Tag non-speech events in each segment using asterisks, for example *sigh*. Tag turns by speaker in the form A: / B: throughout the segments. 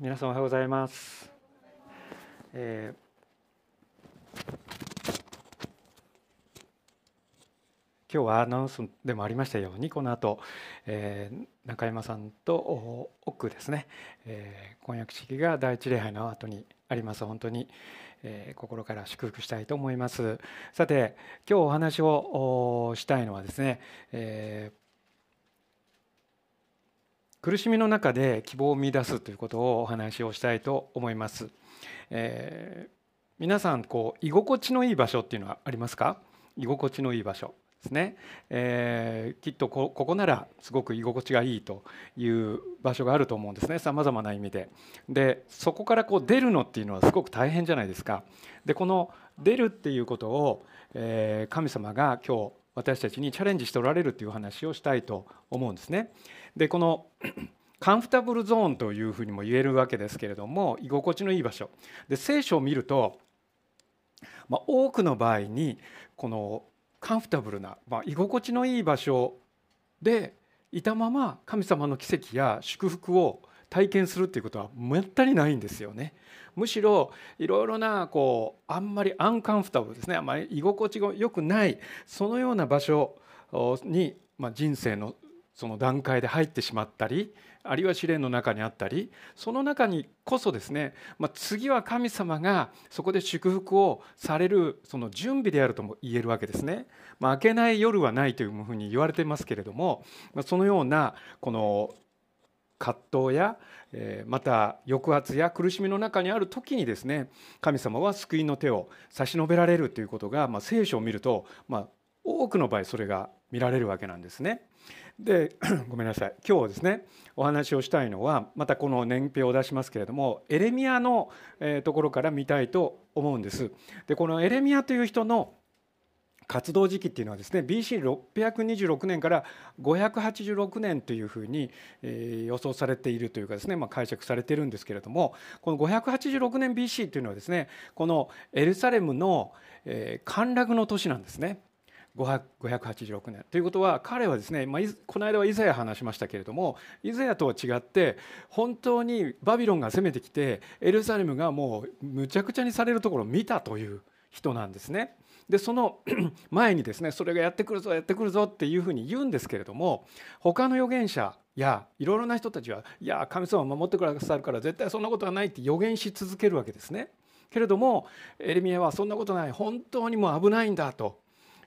A: 皆さんおはようございます。えー、今日はアナウンスでもありましたようにこの後、えー、中山さんと奥ですね、えー、婚約式が第一礼拝の後にあります。本当に、えー、心から祝福したいと思います。さて今日お話をしたいのはですね、えー苦しみの中で希望を見出すということをお話をしたいと思います。えー、皆さんこう居心地のいい場所っていうのはありますか？居心地のいい場所ですね、えー、きっとここならすごく居心地がいいという場所があると思うんですねさまざまな意味で。でそこからこう出るのっていうのはすごく大変じゃないですか。でこの出るっていうことを、えー、神様が今日私たちにチャレンジしておられるという話をしたいと思うんですね。でこの *clears throat* カンフタブルゾーンというふうにも言えるわけですけれども居心地のいい場所で聖書を見ると、まあ、多くの場合にこのカンフタブルな、まあ、居心地のいい場所でいたまま神様の奇跡や祝福を体験するっていうことはめったにないんですよね。むしろいろいろなこうあんまりアンカンフタブルですねあんまり居心地が良くないそのような場所に、まあ、人生のその段階で入ってしまったりあるいは試練の中にあったりその中にこそですね、まあ、次は神様がそこで祝福をされるその準備であるとも言えるわけですね。まあ、明けない夜はないというふうに言われてますけれども、まあ、そのようなこの葛藤やえまた抑圧や苦しみの中にある時にですね神様は救いの手を差し伸べられるということが、ま、聖書を見ると、ま、多くの場合それが見られるわけなんですね。で *clears throat* ごめんなさい今日ですねお話をしたいのはまたこの年表を出しますけれどもエレミアのところから見たいと思うんです。でこのエレミアという人の活動時期っていうのはですね BC626 年から586年というふうに予想されているというかですね、まあ、解釈されているんですけれどもこの586年 BC というのはですねこのエルサレムの陥落の年なんですね。586年ということは彼はですね、まあ、この間はイザヤ話しましたけれどもイザヤとは違って本当にバビロンが攻めてきてエルサレムがもうむちゃくちゃにされるところを見たという人なんですね。でその *clears throat* 前にですねそれがやってくるぞやってくるぞっていうふうに言うんですけれども他の預言者やいろいろな人たちはいや神様を守ってくださるから絶対そんなことはないって予言し続けるわけですね。けれどもエレミアはそんなことない本当にもう危ないんだと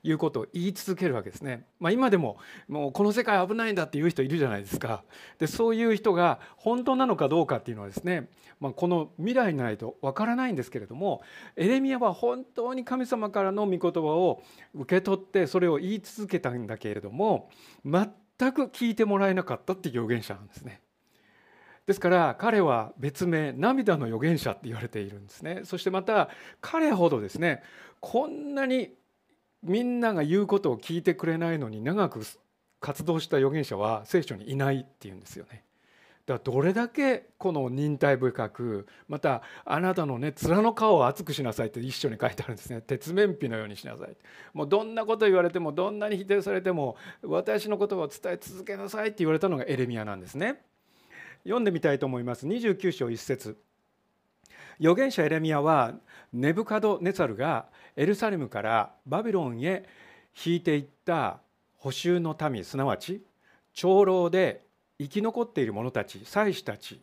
A: いうことを言い続けるわけですね。まあ、今でももうこの世界危ないんだっていう人いるじゃないですか。でそういう人が本当なのかどうかっていうのはですね、まあ、この未来にないとわからないんですけれどもエレミアは本当に神様からの御言葉を受け取ってそれを言い続けたんだけれども全く聞いてもらえなかったっていう預言者なんですね。ですから彼は別名涙の預言者って言われているんですねそしてまた彼ほどですねこんなにみんなが言うことを聞いてくれないのに長く活動した預言者は聖書にいないっていうんですよね。だからどれだけこの忍耐深くまたあなたのね面の顔を厚くしなさいって一緒に書いてあるんですね。鉄面皮のようにしなさい。もうどんなこと言われてもどんなに否定されても私の言葉を伝え続けなさいって言われたのがエレミアなんですね。読んでみたいと思います。29章1節。預言者エレミアはネブカドネツァルがエルサレムからバビロンへ引いていった補修の民すなわち長老で生き残っている者たち祭司たち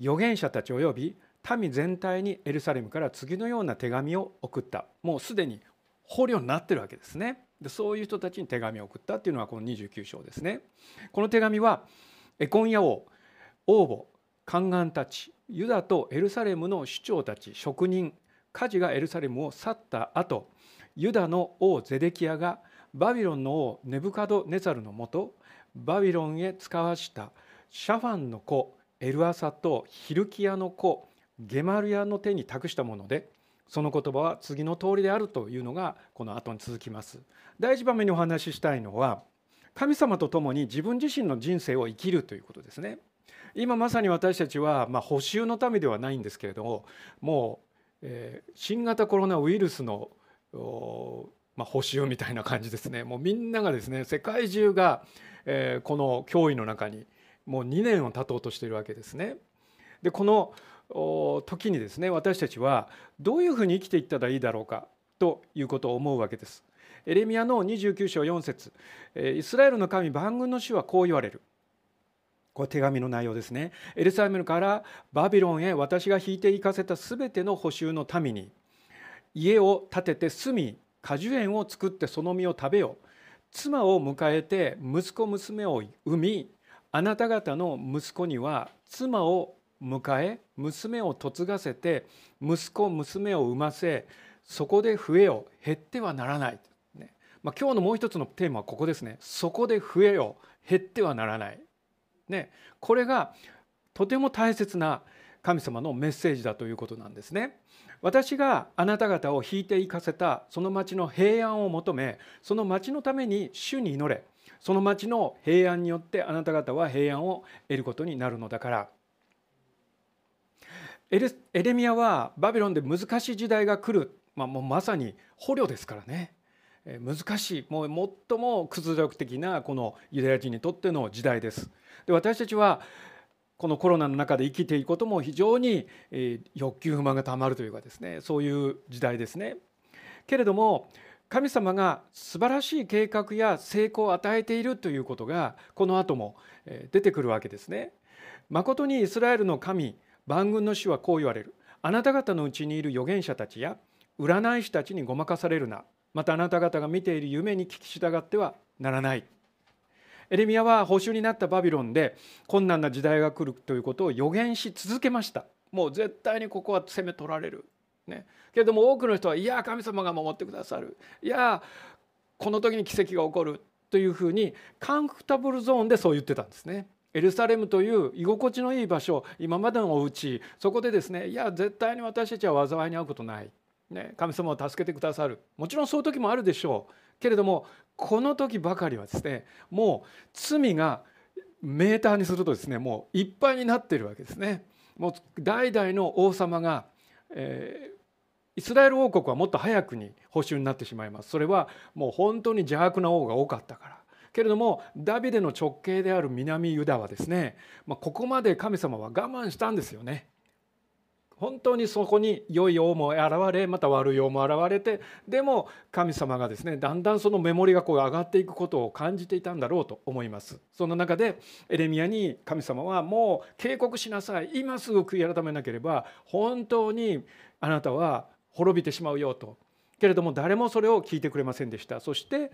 A: 預言者たち及び民全体にエルサレムから次のような手紙を送った。もうすでに捕虜になってるわけですね。でそういう人たちに手紙を送ったっていうのはこの29章ですね。この手紙はエコンヤ王王母宦官たちユダとエルサレムの首長たち職人家事がエルサレムを去った後ユダの王ゼデキヤがバビロンの王ネブカドネザルのもとバビロンへ使わしたシャファンの子エルアサとヒルキヤの子ゲマルヤの手に託したものでその言葉は次の通りであるというのがこの後に続きます。第一番目にお話ししたいのは神様と共に自分自身の人生を生きるということですね。今まさに私たちは、まあ、補修のためではないんですけれどももう、えー、新型コロナウイルスのまあ、補修みたいな感じですねもうみんながですね世界中が、えー、この脅威の中にもう2年を経とうとしているわけですね。でこの時にですね私たちはどういうふうに生きていったらいいだろうかということを思うわけです。エレミアの29章4節イスラエルの神万軍の主はこう言われる。これ手紙の内容ですね。エルサレムからバビロンへ私が引いて行かせたすべての補修の民に家を建てて住み果樹園を作ってその実を食べよ。妻を迎えて息子娘を産みあなた方の息子には妻を迎え娘を嫁がせて息子娘を産ませそこで増えよ減ってはならない、ね。まあ、今日のもう一つのテーマはここですね。そこで増えよ減ってはならない、ね、これがとても大切な神様のメッセージだということなんですね。私があなた方を引いて行かせたその町の平安を求めその町のために主に祈れその町の平安によってあなた方は平安を得ることになるのだからエレミアはバビロンで難しい時代が来る、まあ、もうまさに捕虜ですからね難しいもう最も屈辱的なこのユダヤ人にとっての時代です。で私たちはこのコロナの中で生きていくことも非常に欲求不満がたまるというかですねそういう時代ですね。けれども神様が素晴らしい計画や成功を与えているということがこの後も出てくるわけですね。誠にイスラエルの神万軍の主はこう言われる。あなた方のうちにいる預言者たちや占い師たちにごまかされるな。またあなた方が見ている夢に聞き従ってはならない。エレミアは保守になったバビロンで困難な時代が来るということを予言し続けました。もう絶対にここは攻め取られる。ね、けれども多くの人はいや神様が守ってくださるいやこの時に奇跡が起こるというふうにカンフタブルゾーンでそう言ってたんですね。エルサレムという居心地のいい場所今までのお家そこでですねいや絶対に私たちは災いに遭うことない、ね、神様を助けてくださる。もちろんそういう時もあるでしょう。けれどもこの時ばかりはですねもう罪がメーターにするとですねもういっぱいになっているわけですね。もう代々の王様が、えイスラエル王国はもっと早くに保守になってしまいます。それはもう本当に邪悪な王が多かったから。けれどもダビデの直系である南ユダはですね、まあ、ここまで神様は我慢したんですよね。本当にそこに良い王も現れまた悪い王も現れてでも神様がですねだんだんそのメモリがこう上がっていくことを感じていたんだろうと思います。その中でエレミアに神様はもう警告しなさい。今すぐ悔い改めなければ本当にあなたは滅びてしまうよと。けれども誰もそれを聞いてくれませんでした。そして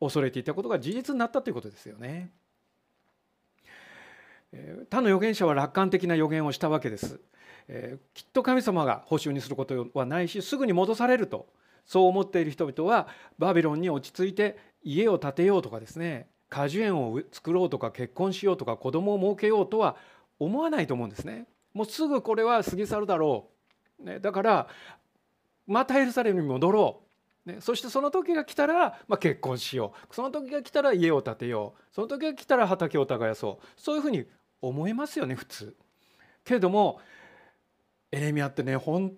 A: 恐れていたことが事実になったということですよね。他の預言者は楽観的な予言をしたわけです、えきっと神様が報酬にすることはないしすぐに戻されるとそう思っている人々はバビロンに落ち着いて家を建てようとかですね果樹園を作ろうとか結婚しようとか子供を設けようとは思わないと思うんですね。もうすぐこれは過ぎ去るだろう、ね、だからまたエルサレムに戻ろう、ね、そしてその時が来たら、まあ、結婚しよう。その時が来たら家を建てよう。その時が来たら畑を耕そう。そういうふうに思いますよね普通。けれどもエレミアってね本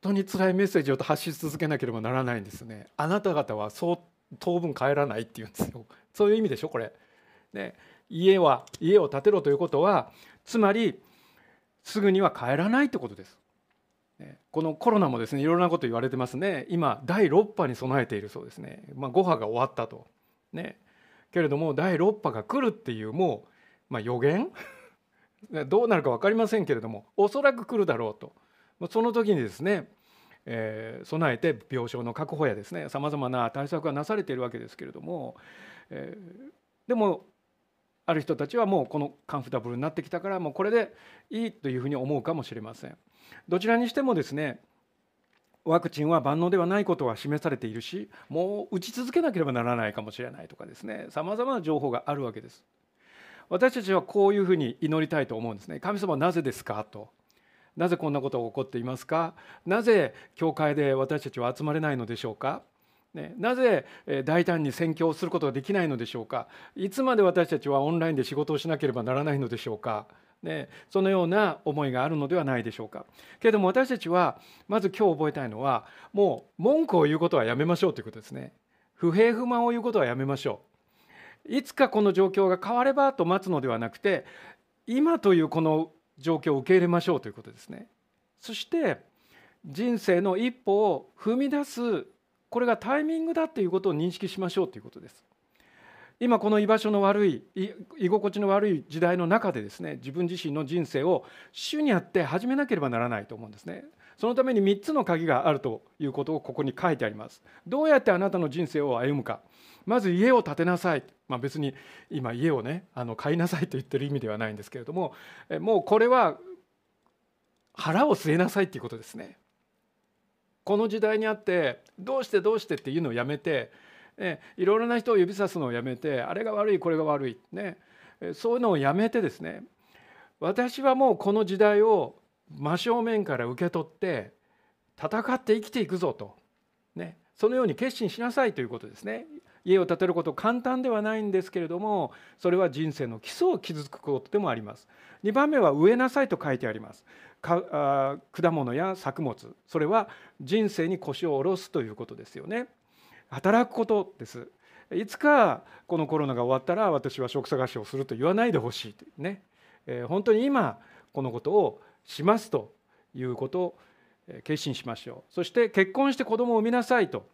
A: 当に辛いメッセージを発し続けなければならないんですね。あなた方はそう当分帰らないっていうんですよ。そういう意味でしょこれ。ね、家は家を建てろということはつまりすぐには帰らないってことです。このコロナもですねいろんなこと言われてますね今第6波に備えているそうですね、まあ、5波が終わったとねけれども第6波が来るっていうもう、まあ、予言？どうなるか分かりませんけれどもおそらく来るだろうとその時にですね、えー、備えて病床の確保やですねさまざまな対策がなされているわけですけれども、えー、でもある人たちはもうこのカンフタブルになってきたからもうこれでいいというふうに思うかもしれません。どちらにしてもですねワクチンは万能ではないことは示されているしもう打ち続けなければならないかもしれないとかですねさまざまな情報があるわけです私たちはこういうふうに祈りたいと思うんですね神様なぜですかとなぜこんなことが起こっていますかなぜ教会で私たちは集まれないのでしょうかね、なぜ大胆に宣教をすることができないのでしょうかいつまで私たちはオンラインで仕事をしなければならないのでしょうかね、そのような思いがあるのではないでしょうか。けれども私たちはまず今日覚えたいのはもう文句を言うことはやめましょうということですね。不平不満を言うことはやめましょう。いつかこの状況が変わればと待つのではなくて今というこの状況を受け入れましょうということですね。そして人生の一歩を踏み出すこれがタイミングだということを認識しましょうということです。今この居場所の悪い居心地の悪い時代の中でですね自分自身の人生を主にあって始めなければならないと思うんですね。そのために3つの鍵があるということをここに書いてあります。どうやってあなたの人生を歩むか。まず家を建てなさい。まあ、別に今家をねあの買いなさいと言ってる意味ではないんですけれどももうこれは腹を据えなさいっていうことですね。この時代にあってどうしてどうしてっていうのをやめて、えいろいろな人を指さすのをやめてあれが悪いこれが悪いねそういうのをやめてですね私はもうこの時代を真正面から受け取って戦って生きていくぞと、ね、そのように決心しなさいということですね。家を建てること簡単ではないんですけれどもそれは人生の基礎を築くことでもあります。2番目は植えなさいと書いてあります。果物や作物それは人生に腰を下ろすということですよね。働くことです。いつかこのコロナが終わったら私は職探しをすると言わないでほしいというね、えー、本当に今このことをしますということを決心しましょうそして結婚して子供を産みなさいと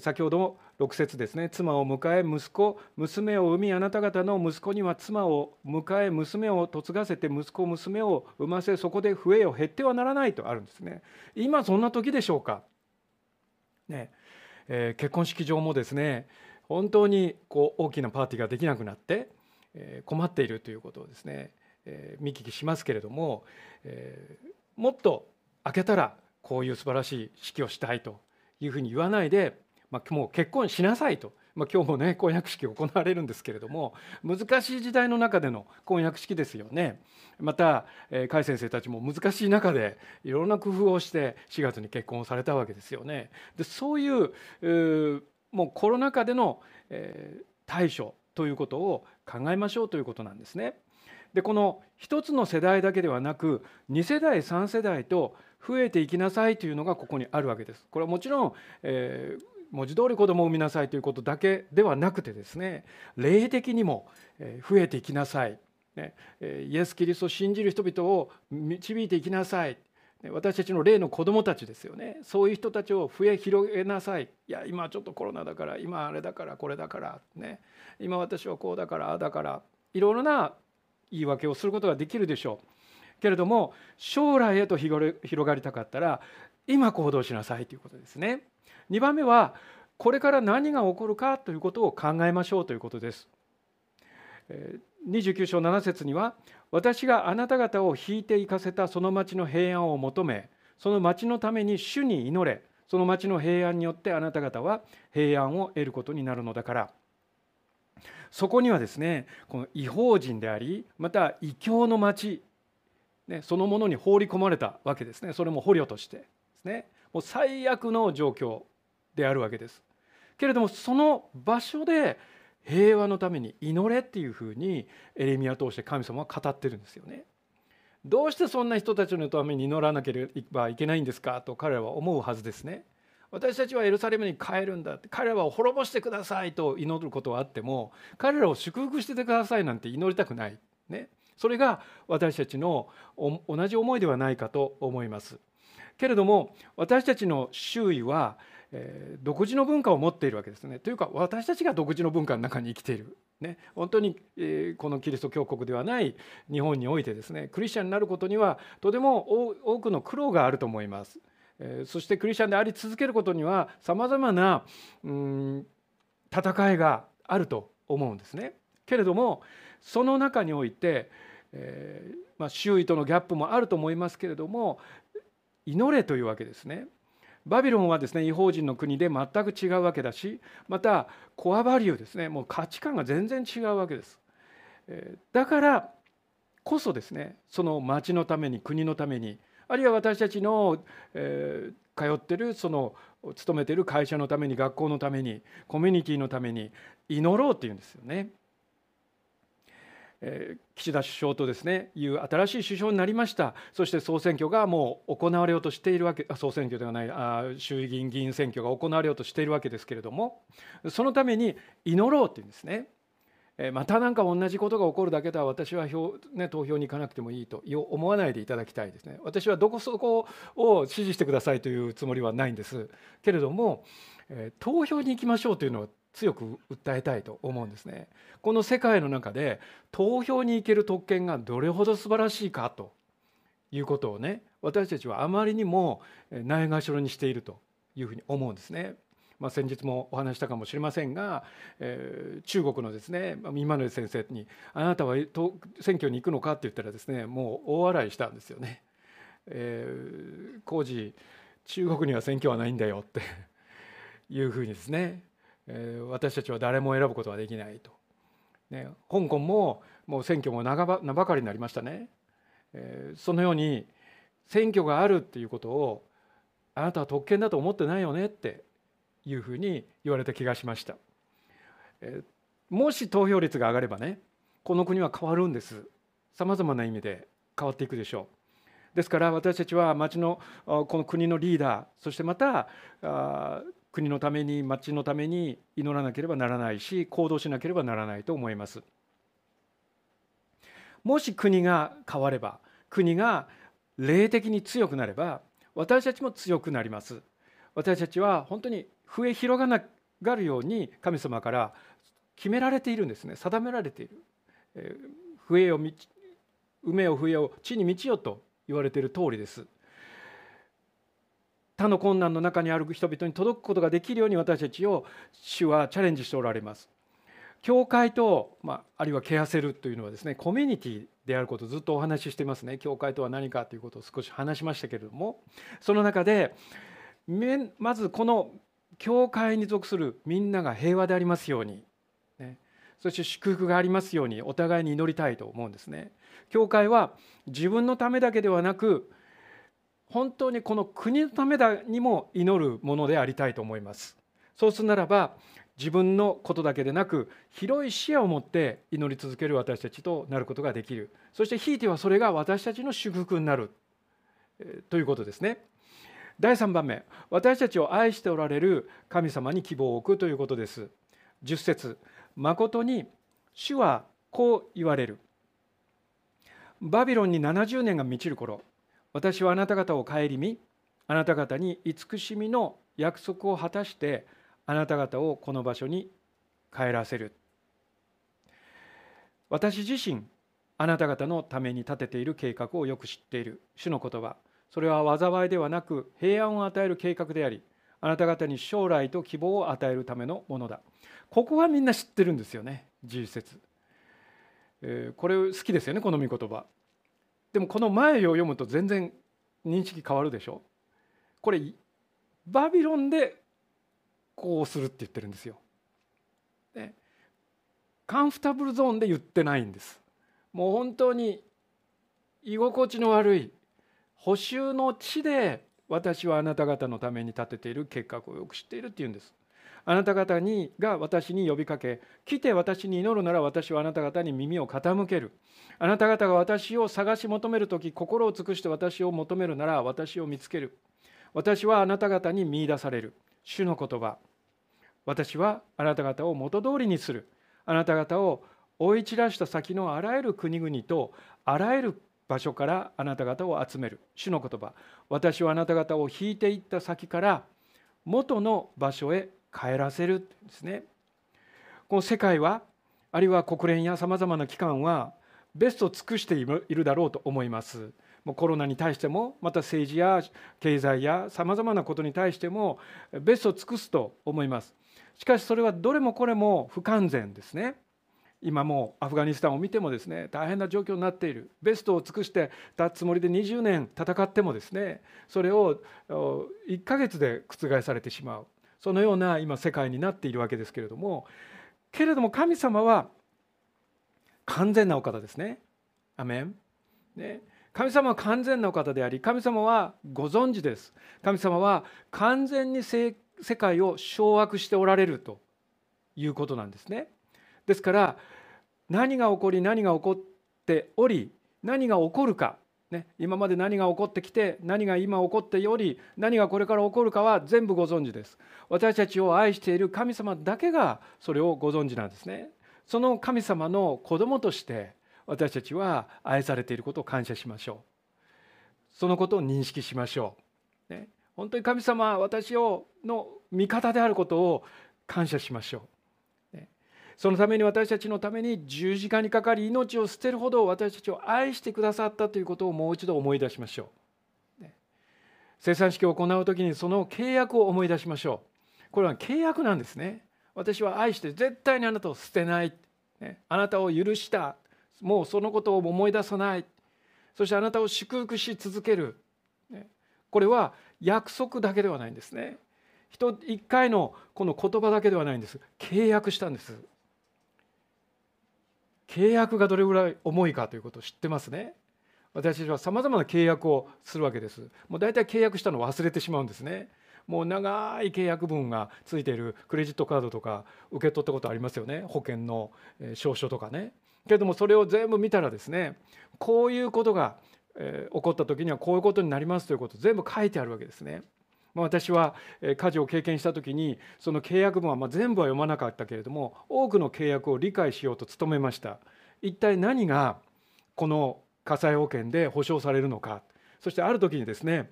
A: 先ほど6節ですね。妻を迎え息子娘を産みあなた方の息子には妻を迎え娘を嫁がせて息子娘を産ませそこで増えよ減ってはならないとあるんですね。今そんな時でしょうか。ね、えー、結婚式場もですね本当にこう大きなパーティーができなくなって、えー、困っているということをですね、えー、見聞きしますけれども、えもっと開けたらこういう素晴らしい式をしたいというふうに言わないでまあ、もう結婚しなさいと、まあ、今日もね婚約式行われるんですけれども難しい時代の中での婚約式ですよねまた、甲斐先生たちも難しい中でいろんな工夫をして4月に結婚をされたわけですよね。でそういうもうコロナ禍での、えー、対処ということを考えましょうということなんですね。でこの一つの世代だけではなく2世代3世代と増えていきなさいというのがここにあるわけです。これはもちろん、えー、文字通り子供を産みなさいということだけではなくてですね霊的にも増えていきなさい、イエス・キリストを信じる人々を導いていきなさい。私たちの霊の子供たちですよね。そういう人たちを増え広げなさい。いや今ちょっとコロナだから今あれだからこれだからね今私はこうだからああだからいろいろな言い訳をすることができるでしょう。けれども将来へと広がりたかったら今行動しなさいということですね。2番目はこれから何が起こるかということを考えましょうということです。29章7節には私があなた方を引いて行かせたその町の平安を求めその町のために主に祈れその町の平安によってあなた方は平安を得ることになるのだからそこにはですねこの違法人でありまた異教の町、ね、そのものに放り込まれたわけですねそれも捕虜としてですねもう最悪の状況であるわけです。けれどもその場所で平和のために祈れっていうふうにエレミア通して神様は語ってるんですよね。どうしてそんな人たちのために祈らなければいけないんですか？と彼らは思うはずですね。私たちはエルサレムに帰るんだって彼らは滅ぼしてくださいと祈ることはあっても彼らを祝福しててくださいなんて祈りたくない。ね、それが私たちの同じ思いではないかと思います。けれども私たちの周囲はえー、独自の文化を持っているわけですね。というか私たちが独自の文化の中に生きている。ね、本当に、えー、このキリスト教国ではない日本においてですねクリスチャンになることにはとても多くの苦労があると思います。えー、そしてクリスチャンであり続けることにはさまざまなうん戦いがあると思うんですね。けれどもその中において、えーまあ、周囲とのギャップもあると思いますけれども祈れというわけですね。バビロンはですね違法人の国で全く違うわけだしまたコアバリューですねもう価値観が全然違うわけです。だからこそですねその町のために国のためにあるいは私たちの、えー、通ってるその勤めてる会社のために学校のためにコミュニティのために祈ろうっていうんですよね。岸田首相とですねいう新しい首相になりました。そして総選挙がもう行われようとしているわけ総選挙ではないあ衆議院議員選挙が行われようとしているわけですけれどもそのために祈ろうっていうんですね。また何か同じことが起こるだけでは私は票、ね、投票に行かなくてもいいと思わないでいただきたいですね。私はどこそこを支持してくださいというつもりはないんです。けれども、投票に行きましょうというのを強く訴えたいと思うんですね。この世界の中で投票に行ける特権がどれほど素晴らしいかということをね私たちはあまりにもないがしろにしているというふうに思うんですね。まあ、先日もお話したかもしれませんが、えー、中国のですね今の先生に「あなたは選挙に行くのか?」って言ったらですねもう大笑いしたんですよね。えー、工事中国には選挙はないんだよっていうふうにですね、えー、私たちは誰も選ぶことはできないと。ね、香港ももう選挙も名ばかりになりましたね、えー、そのように選挙があるっていうことをあなたは特権だと思ってないよねっていうふうに言われた気がしました。えもし投票率が上がればねこの国は変わるんですさまざまな意味で変わっていくでしょうですから私たちは町のこの国のリーダーそしてまた国のために町のために祈らなければならないし行動しなければならないと思います。もし国が変われば国が霊的に強くなれば私たちも強くなります。私たちは本当に増え広がるように神様から決められているんですね。定められている、えー、増えよ埋めよ増えよ地に満ちよと言われている通りです。他の困難の中にある人々に届くことができるように私たちを主はチャレンジしておられます教会と、まあ、あるいはケアセルというのはですねコミュニティであることをずっとお話ししていますね教会とは何かということを少し話しましたけれどもその中でまずこの教会に属するみんなが平和でありますように、ね、そして祝福がありますようにお互いに祈りたいと思うんですね。教会は自分のためだけではなく本当にこの国のためだにも祈るものでありたいと思います。そうするならば自分のことだけでなく広い視野を持って祈り続ける私たちとなることができるそしてひいてはそれが私たちの祝福になるということですね。第3番目私たちを愛しておられる神様に希望を置くということです10節誠に主はこう言われるバビロンに70年が満ちる頃私はあなた方を顧みあなた方に慈しみの約束を果たしてあなた方をこの場所に帰らせる。私自身あなた方のために立てている計画をよく知っている。主の言葉。それは災いではなく平安を与える計画でありあなた方に将来と希望を与えるためのものだ。ここはみんな知ってるんですよね11節、えー、これ好きですよねこの御言葉。でもこの前を読むと全然認識変わるでしょ？これバビロンでこうするって言ってるんですよ、ね、カンフタブルゾーンで言ってないんです。もう本当に居心地の悪い補修の地で私はあなた方のために立てている計画をよく知っているっていうんです。あなた方にが私に呼びかけ来て私に祈るなら私はあなた方に耳を傾ける。あなた方が私を探し求める時心を尽くして私を求めるなら私を見つける。私はあなた方に見いだされる。主の言葉。私はあなた方を元通りにする。あなた方を追い散らした先のあらゆる国々とあらゆる場所からあなた方を集める。主の言葉。私はあなた方を引いていった先から元の場所へ帰らせるんですね。この世界はあるいは国連やさまざまな機関はベストを尽くしているだろうと思います。もうコロナに対してもまた政治や経済やさまざまなことに対してもベストを尽くすと思います。しかしそれはどれもこれも不完全ですね。今もアフガニスタンを見てもですね大変な状況になっている。ベストを尽くしてたつもりで20年戦ってもですねそれを1ヶ月で覆されてしまう。そのような今世界になっているわけですけれどもけれども神様は完全なお方ですね。アメンね神様は完全なお方であり神様はご存知です。神様は完全に世界を掌握しておられるということなんですね。ですから何が起こり何が起こっており何が起こるか、ね、今まで何が起こってきて何が今起こっており何がこれから起こるかは全部ご存知です。私たちを愛している神様だけがそれをご存知なんですね。その神様の子供として私たちは愛されていることを感謝しましょう。そのことを認識しましょう、ね、本当に神様私をの味方であることを感謝しましょう、そのために私たちのために十字架にかかり命を捨てるほど私たちを愛してくださったということをもう一度思い出しましょう、ね、生産式を行う時にその契約を思い出しましょう。これは契約なんですね。私は愛して絶対にあなたを捨てない、ね、あなたを許した。もうそのことを思い出さない。そしてあなたを祝福し続ける、ね、これは約束だけではないんですね。一回のこの言葉だけではないんです。契約したんです。契約がどれぐらい重いかということを知ってますね。私たちはさまざまな契約をするわけです。もう大体契約したのを忘れてしまうんですね。もう長い契約文がついているクレジットカードとか受け取ったことありますよね。保険の証書とかね。けれどもそれを全部見たらですねこういうことが、え起こった時にはこういうことになりますということ全部書いてあるわけですね。まあ私は家事を経験した時にその契約文はま全部は読まなかったけれども多くの契約を理解しようと努めました一体何がこの火災保険で保証されるのかそしてある時にですね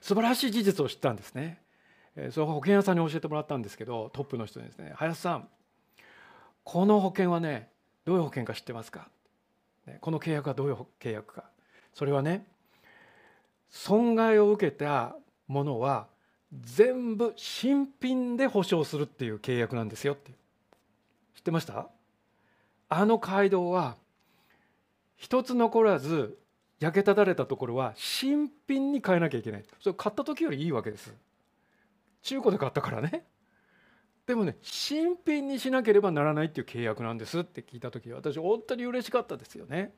A: 素晴らしい事実を知ったんですね。それは保険屋さんに教えてもらったんですけどトップの人にですね「林さんこの保険はねどういう保険か知ってますか?」この契約はどういう契約か？それはね損害を受けたものは全部新品で保証するっていう契約なんですよって知ってました？あの街道は一つ残らず焼けただれたところは新品に変えなきゃいけない。それ買った時よりいいわけです。中古で買ったからね。でもね新品にしなければならないっていう契約なんですって聞いた時私本当に嬉しかったですよね。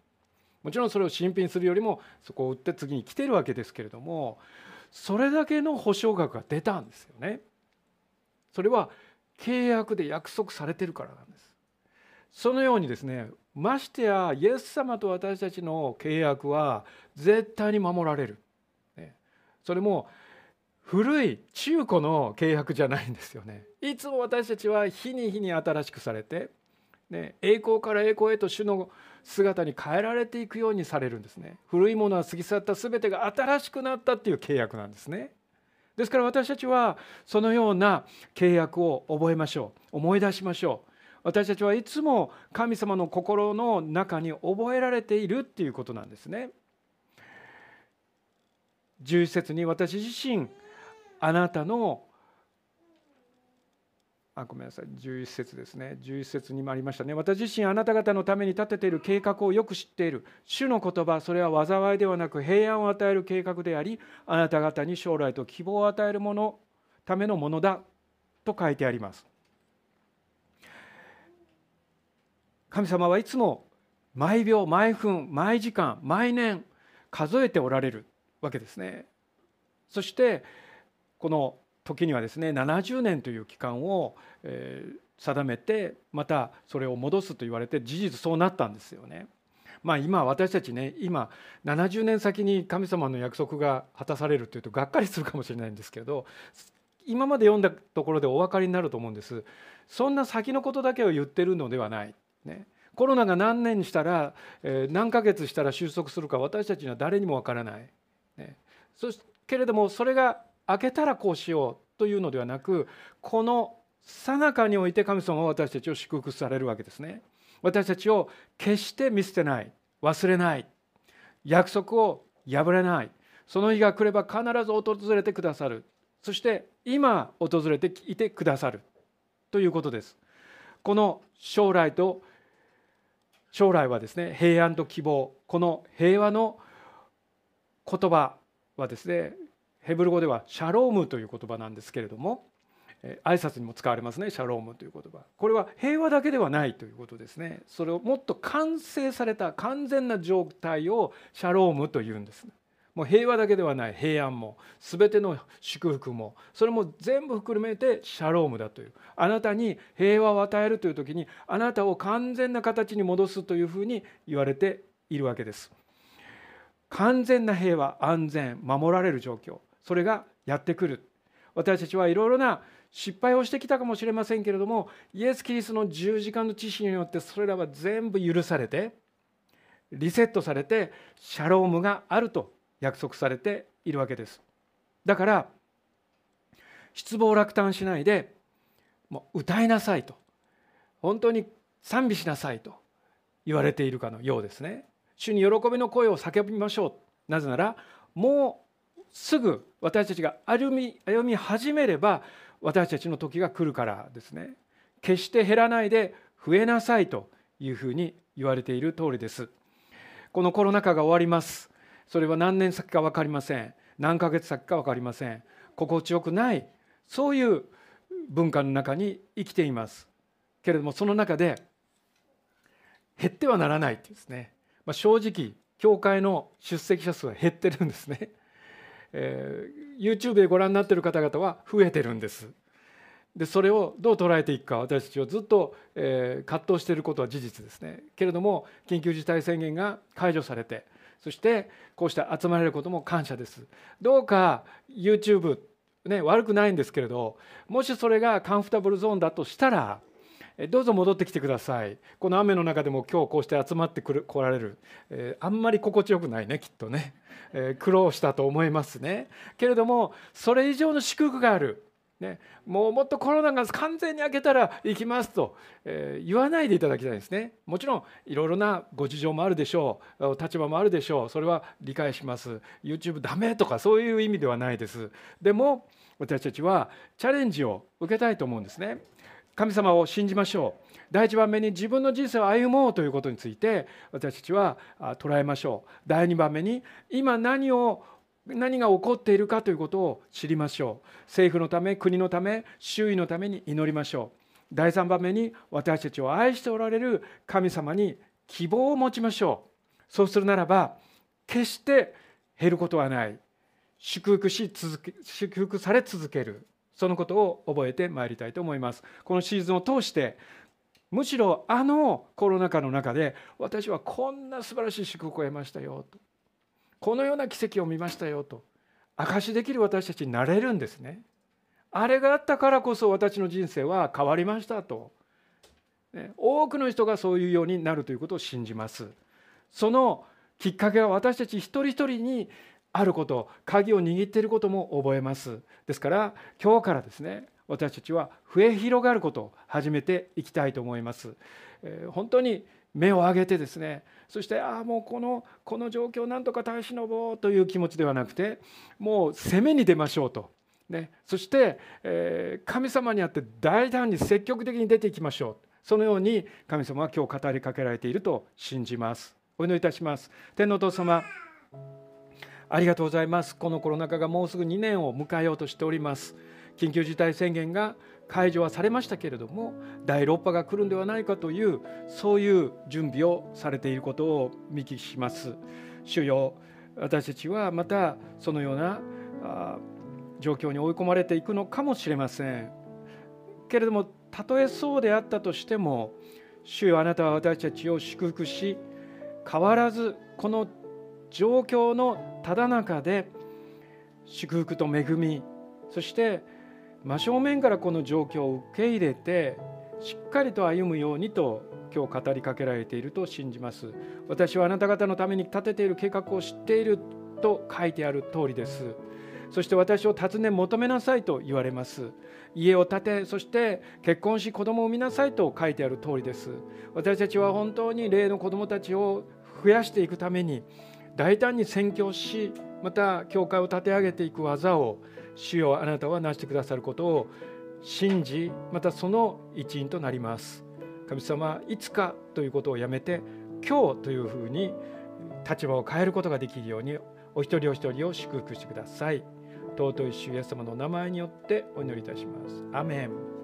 A: もちろんそれを新品するよりもそこを売って次に来てるわけですけれどもそれだけの保証額が出たんですよねそれは契約で約束されてるからなんですそのようにですねましてやイエス様と私たちの契約は絶対に守られる。それも古い中古の契約じゃないんですよね。いつも私たちは日に日に新しくされて、ね、栄光から栄光へと主の姿に変えられていくようにされるんですね。古いものは過ぎ去った全てが新しくなったっていう契約なんですね。ですから私たちはそのような契約を覚えましょう思い出しましょう私たちはいつも神様の心の中に覚えられているっていうことなんですね。11節に私自身あなたのあごめんなさい。11節ですね。11節にもありましたね。私自身あなた方のために立てている計画をよく知っている。主の言葉それは災いではなく平安を与える計画でありあなた方に将来と希望を与えるものためのものだと書いてあります。神様はいつも毎秒毎分毎時間毎年数えておられるわけですね。そしてこの時にはですね70年という期間を、え定めてまたそれを戻すと言われて事実そうなったんですよね。まあ今私たちね今70年先に神様の約束が果たされるというとがっかりするかもしれないんですけど今まで読んだところでお分かりになると思うんです。そんな先のことだけを言ってるのではない。ね、コロナが何年したら、え、何ヶ月したら収束するか私たちには誰にもわからない、ね、そけれどもそれが明けたらこうしようというのではなくこの最中において神様は私たちを祝福されるわけですね。私たちを決して見捨てない忘れない約束を破れないその日が来れば必ず訪れてくださるそして今訪れていてくださるということです。この将来と将来はですね平安と希望この平和の言葉はですねヘブル語ではシャロームという言葉なんですけれども挨拶にも使われますねシャロームという言葉。これは平和だけではないということですね。それをもっと完成された完全な状態をシャロームというんですもう平和だけではない平安も全ての祝福もそれも全部含めてシャロームだという。あなたに平和を与えるという時にあなたを完全な形に戻すというふうに言われているわけです。完全な平和安全守られる状況。それがやってくる。私たちはいろいろな失敗をしてきたかもしれませんけれどもイエス・キリストの十字架の知識によってそれらは全部許されてリセットされてシャロームがあると約束されているわけです。だから失望落胆しないでもう歌いなさいと本当に賛美しなさいと言われているかのようですね。主に喜びの声を叫びましょう。なぜならもうすぐ私たちが歩み歩み始めれば私たちの時が来るからですね。決して減らないで増えなさいというふうに言われている通りです。このコロナ禍が終わります。それは何年先か分かりません。何ヶ月先か分かりません。心地よくないそういう文化の中に生きています。けれどもその中で減ってはならないってですね、まあ、正直教会の出席者数は減ってるんですね、えー、YouTube でご覧になっている方々は増えてるんです。でそれをどう捉えていくか私たちはずっと、えー、葛藤していることは事実ですね。けれども緊急事態宣言が解除されてそしてこうして集まれることも感謝です。どうか YouTube ね悪くないんですけれどもしそれがカンフタブルゾーンだとしたらどうぞ戻ってきてください。この雨の中でも今日こうして集まってくる来られる、えー、あんまり心地よくないねきっとね、えー、苦労したと思いますね。けれどもそれ以上の祝福がある。ね、もうもっとコロナが完全に明けたら行きますと、えー、言わないでいただきたいですね。もちろんいろいろなご事情もあるでしょう。立場もあるでしょう。それは理解します。YouTube ダメとかそういう意味ではないです。でも私たちはチャレンジを受けたいと思うんですね。神様を信じましょう。第一番目に自分の人生を歩もうということについて私たちは捉えましょう。第二番目に今何を何が起こっているかということを知りましょう。政府のため国のため周囲のために祈りましょう。第3番目に私たちを愛しておられる神様に希望を持ちましょう。そうするならば決して減ることはない。祝福し続け祝福され続ける。そのことを覚えてまいりたいと思います。このシーズンを通してむしろあのコロナ禍の中で私はこんな素晴らしい祝福を得ましたよとこのような奇跡を見ましたよと証しできる私たちになれるんですね。あれがあったからこそ私の人生は変わりましたと。多くの人がそういうようになるということを信じます。そのきっかけは私たち一人一人にあること鍵を握っていることも覚えます。ですから今日からですね私たちは増え広がることを始めていきたいと思います、えー、本当に目を上げてですねそしてああもうこのこの状況をなんとか耐え忍ぼうという気持ちではなくてもう攻めに出ましょうと、ね、そして、えー、神様にあって大胆に積極的に出ていきましょう。そのように神様は今日語りかけられていると信じます。お祈りいたします。天皇お父様。ありがとうございます。このコロナ禍がもうすぐ2年を迎えようとしております。緊急事態宣言が解除はされましたけれども第6波が来るんではないかというそういう準備をされていることを見聞きします。主よ私たちはまたそのような状況に追い込まれていくのかもしれません。けれどもたとえそうであったとしても主よあなたは私たちを祝福し変わらずこの状況のただ中で祝福と恵みそして真正面からこの状況を受け入れてしっかりと歩むようにと今日語りかけられていると信じます。私はあなた方のために立てている計画を知っていると書いてある通りです。そして私を尋ね求めなさいと言われます。家を建てそして結婚し子供を産みなさいと書いてある通りです。私たちは本当に霊の子供たちを増やしていくために大胆に宣教しまた教会を立て上げていく技を主よあなたは成してくださることを信じまたその一員となります。神様いつかということをやめて今日というふうに立場を変えることができるようにお一人お一人を祝福してください。尊い主イエス様の名前によってお祈りいたします。アメン。